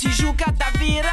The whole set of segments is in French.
Tijuca da vira,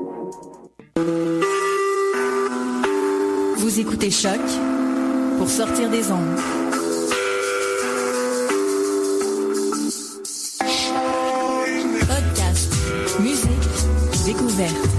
Vous écoutez Choc pour sortir des ondes. Podcast, musique, découverte.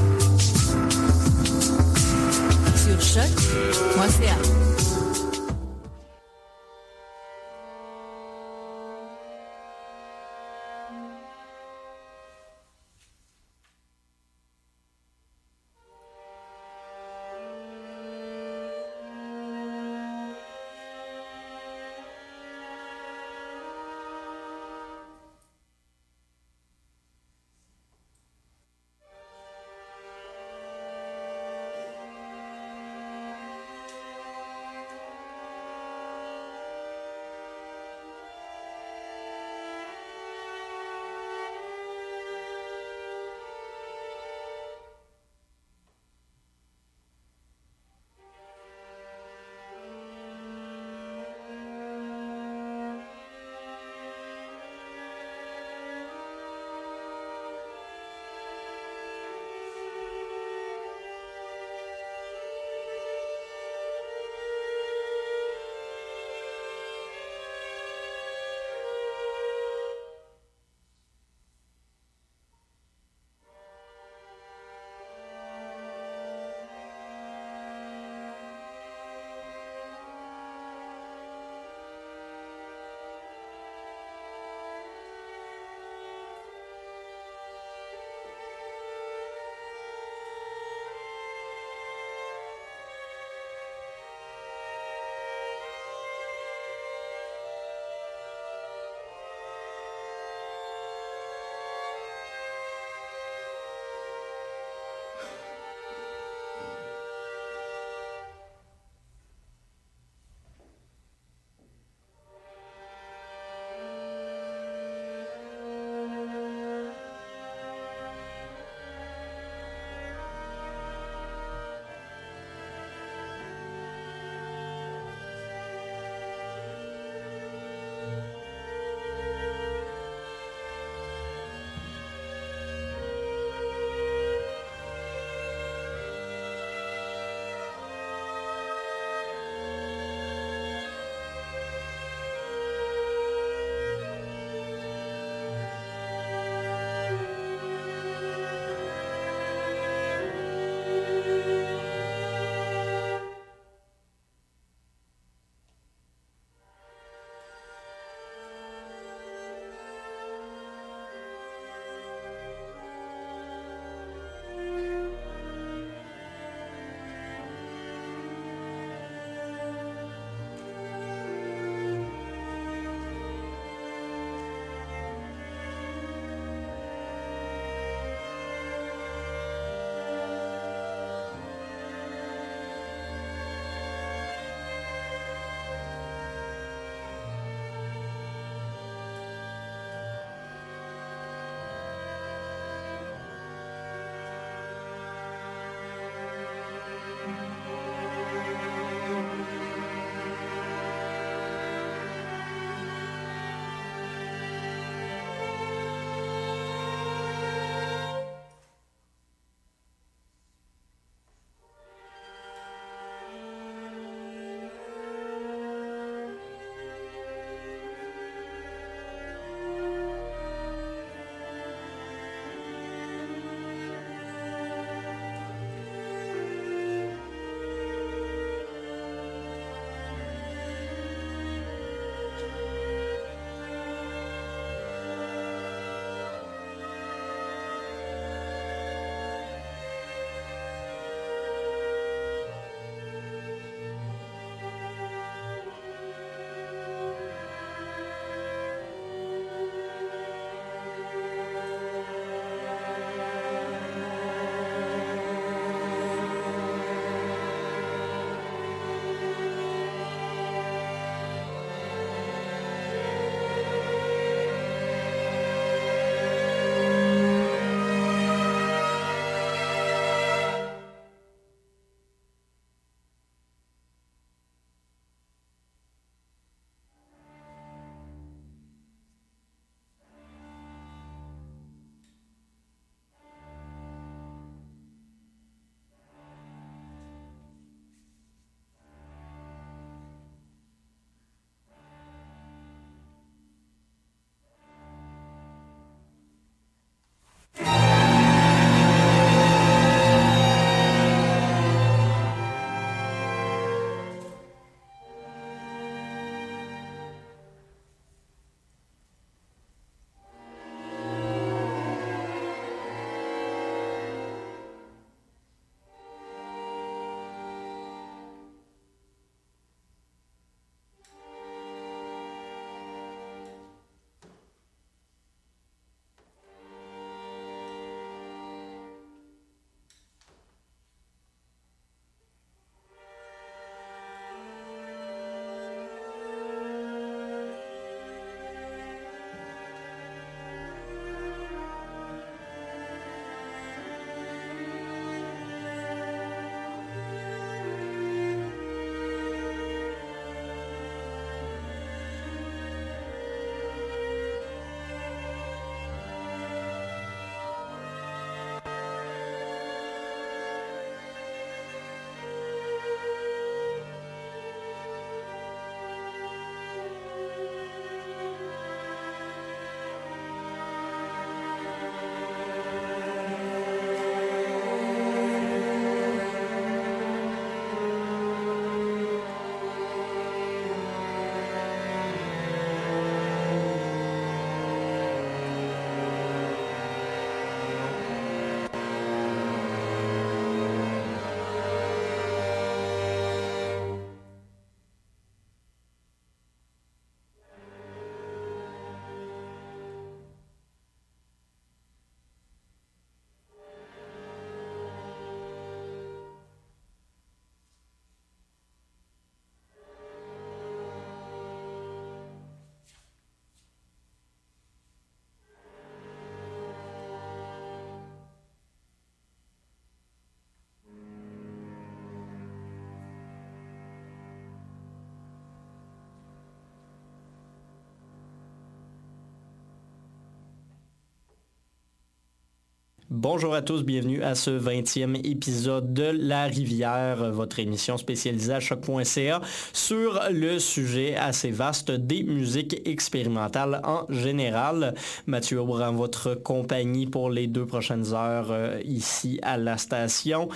Bonjour à tous, bienvenue à ce 20e épisode de La Rivière, votre émission spécialisée à choc.ca sur le sujet assez vaste des musiques expérimentales en général. Mathieu Aubran, votre compagnie pour les deux prochaines heures euh, ici à la station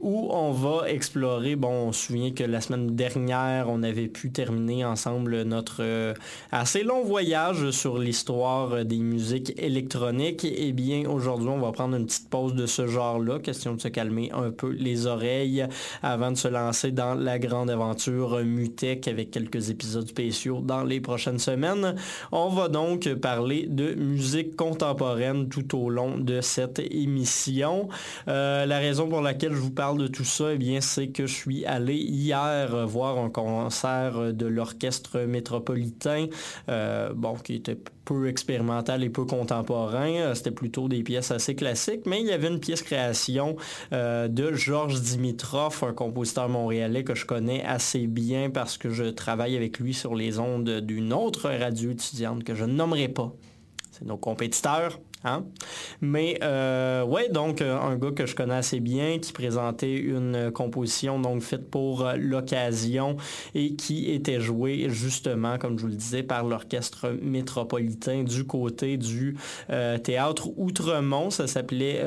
où on va explorer, bon, on se souvient que la semaine dernière, on avait pu terminer ensemble notre euh, assez long voyage sur l'histoire des musiques électroniques. Eh bien, aujourd'hui, on va prendre une petite pause de ce genre-là, question de se calmer un peu les oreilles avant de se lancer dans la grande aventure Mutech avec quelques épisodes spéciaux dans les prochaines semaines. On va donc parler de musique contemporaine tout au long de cette émission. Euh, la raison pour laquelle je vous parle de tout ça, eh bien, c'est que je suis allé hier voir un concert de l'Orchestre métropolitain, euh, bon, qui était peu expérimental et peu contemporain. C'était plutôt des pièces assez classiques, mais il y avait une pièce création euh, de Georges Dimitrov, un compositeur montréalais que je connais assez bien parce que je travaille avec lui sur les ondes d'une autre radio étudiante que je ne nommerai pas. C'est nos compétiteurs. Hein? Mais euh, ouais, donc euh, un gars que je connais assez bien qui présentait une composition donc faite pour euh, l'occasion et qui était jouée justement, comme je vous le disais, par l'orchestre métropolitain du côté du théâtre Outremont. Ça s'appelait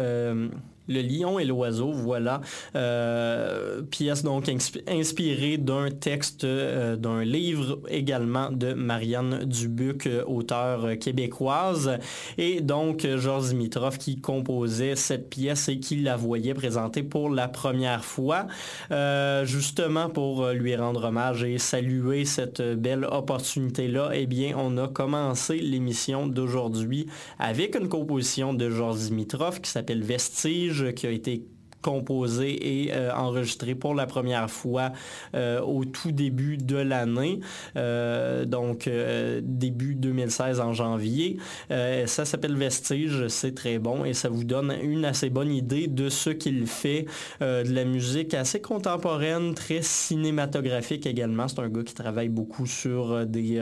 le lion et l'oiseau, voilà. Euh, pièce donc inspirée d'un texte euh, d'un livre également de Marianne Dubuc, auteure québécoise. Et donc Georges Dimitrov qui composait cette pièce et qui la voyait présenter pour la première fois, euh, justement pour lui rendre hommage et saluer cette belle opportunité-là. Eh bien, on a commencé l'émission d'aujourd'hui avec une composition de Georges Dimitrov qui s'appelle Vestige qui a été composé et euh, enregistré pour la première fois euh, au tout début de l'année, euh, donc début 2016 en janvier. ça s'appelle Vestige, c'est très bon et ça vous donne une assez bonne idée de ce qu'il fait, de la musique assez contemporaine, très cinématographique également. C'est un gars qui travaille beaucoup sur des,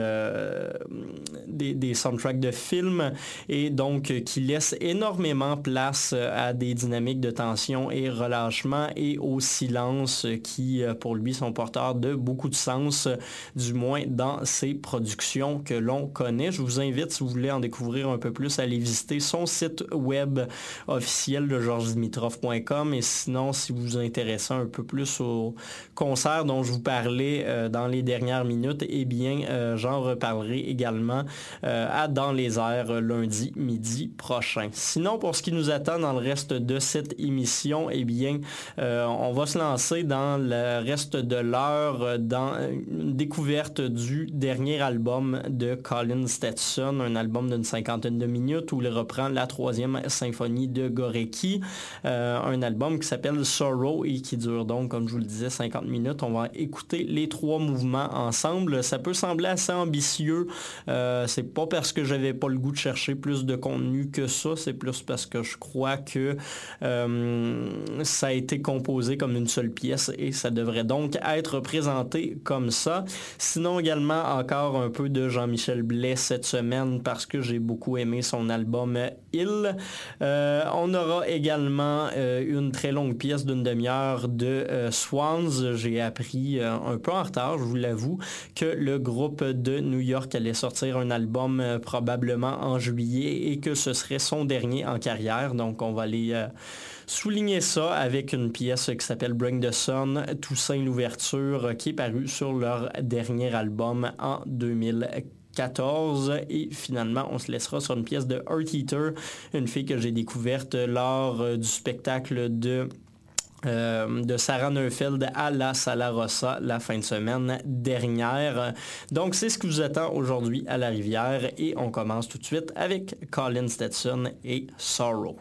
des, des, soundtracks de films et donc qui laisse énormément place à des dynamiques de tension et relâchement et au silence qui, euh, pour lui, sont porteurs de beaucoup de sens, du moins dans ses productions que l'on connaît. Je vous invite, si vous voulez en découvrir un peu plus, à aller visiter son site web officiel de georgesdimitrov.com et sinon, si vous vous intéressez un peu plus au concert dont je vous parlais euh, dans les dernières minutes, eh bien, euh, j'en reparlerai également à Dans les airs lundi midi prochain. Sinon, pour ce qui nous attend dans le reste de cette émission, eh bien, euh, on va se lancer dans le reste de l'heure euh, dans une découverte du dernier album de Colin Stetson, un album d'une cinquantaine de minutes où il reprend la troisième symphonie de Gorecki, euh, un album qui s'appelle Sorrow et qui dure donc, comme je vous le disais, 50 minutes. On va écouter les trois mouvements ensemble. Ça peut sembler assez ambitieux. c'est pas parce que j'avais pas le goût de chercher plus de contenu que ça, c'est plus parce que je crois que ça a été composé comme une seule pièce et ça devrait donc être présenté comme ça. Sinon également encore un peu de Jean-Michel Blais cette semaine parce que j'ai beaucoup aimé son album Il. Euh, on aura également euh, une très longue pièce d'une demi-heure de euh, Swans. J'ai appris un peu en retard, je vous l'avoue, que le groupe de New York allait sortir un album probablement en juillet et que ce serait son dernier en carrière. Donc on va aller souligner ça avec une pièce qui s'appelle Bring the Sun, Toussaint l'ouverture, qui est parue sur leur dernier album en 2014 et finalement on se laissera sur une pièce de Earth Eater, une fille que j'ai découverte lors euh, du spectacle de euh, de Sarah Neufeld à la Sala Rossa la fin de semaine dernière. Donc c'est ce qui vous attend aujourd'hui à la rivière et on commence tout de suite avec Colin Stetson et Sorrow.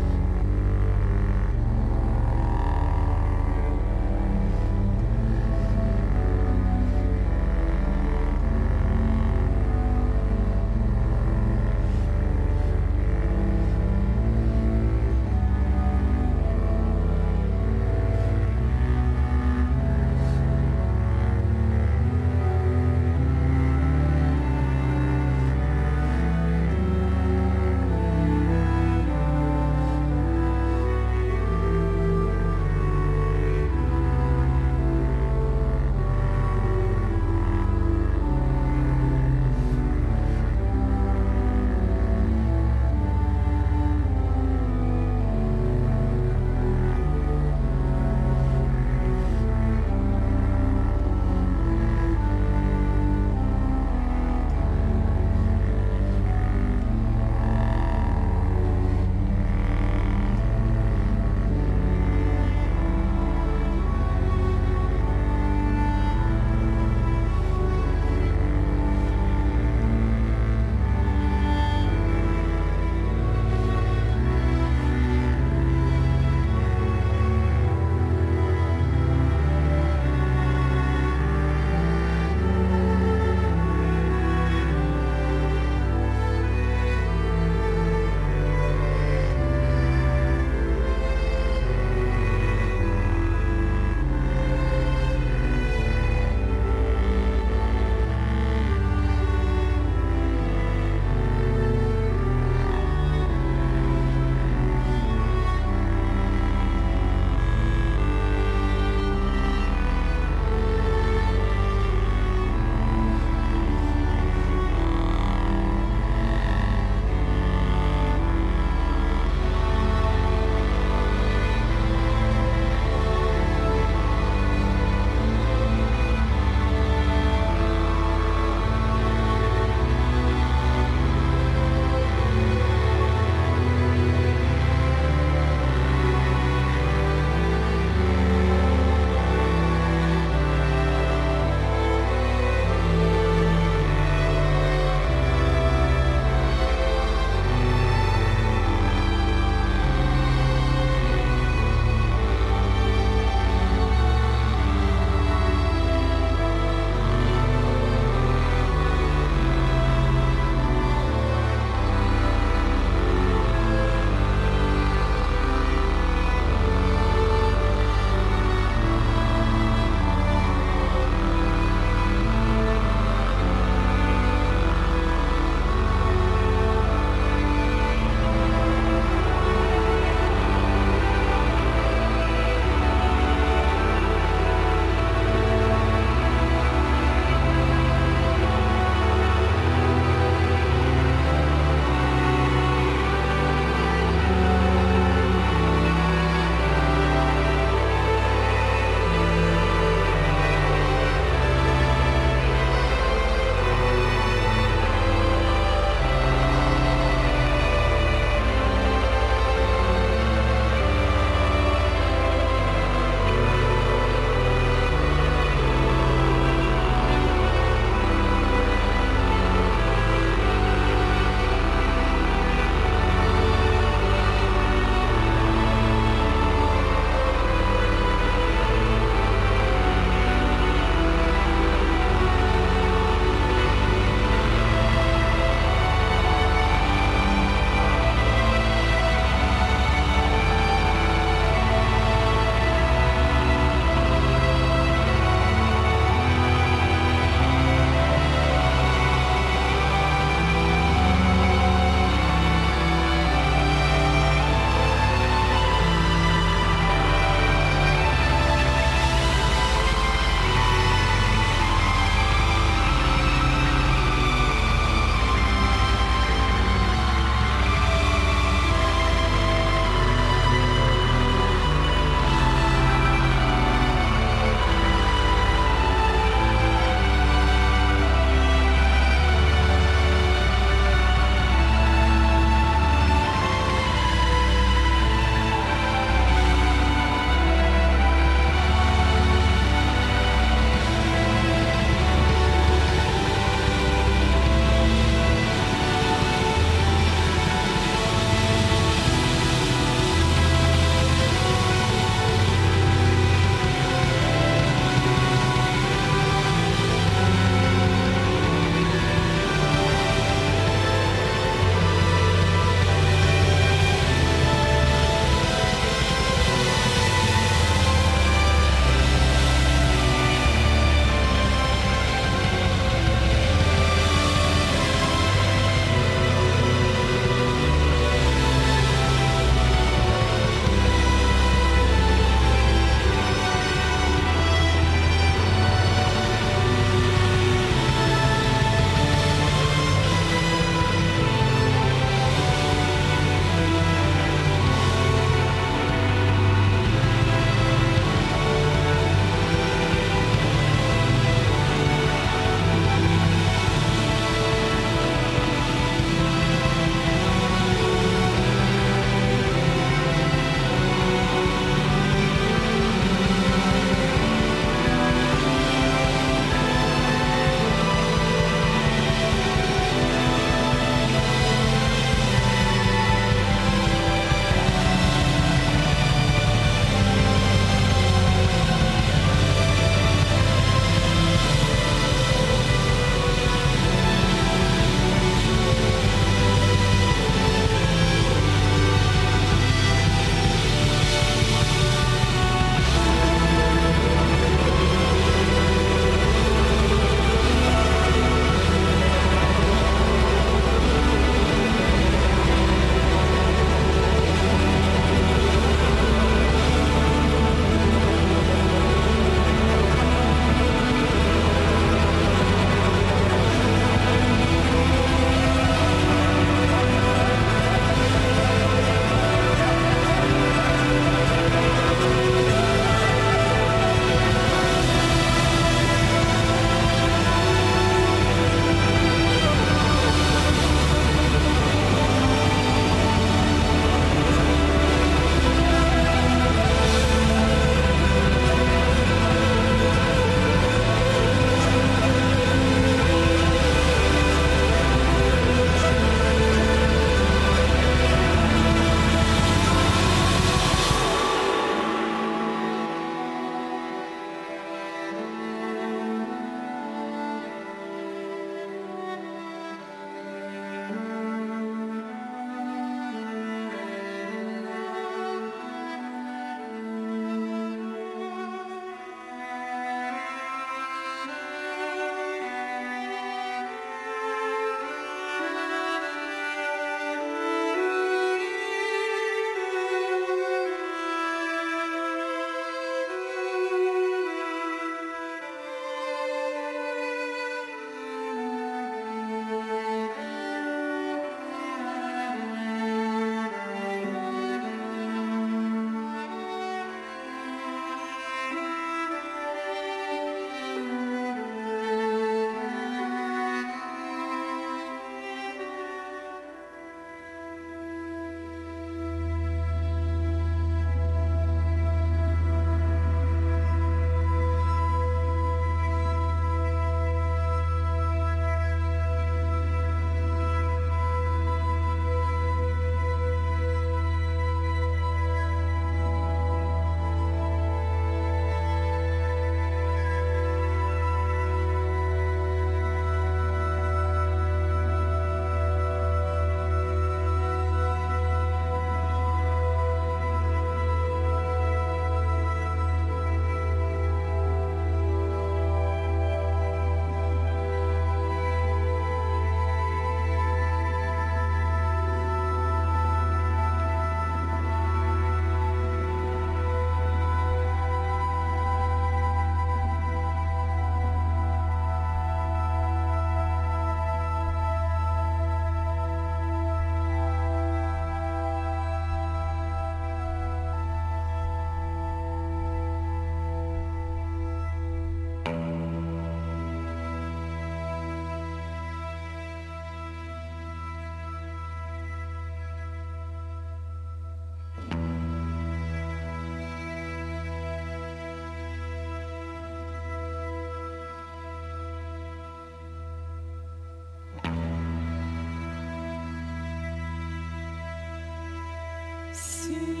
see.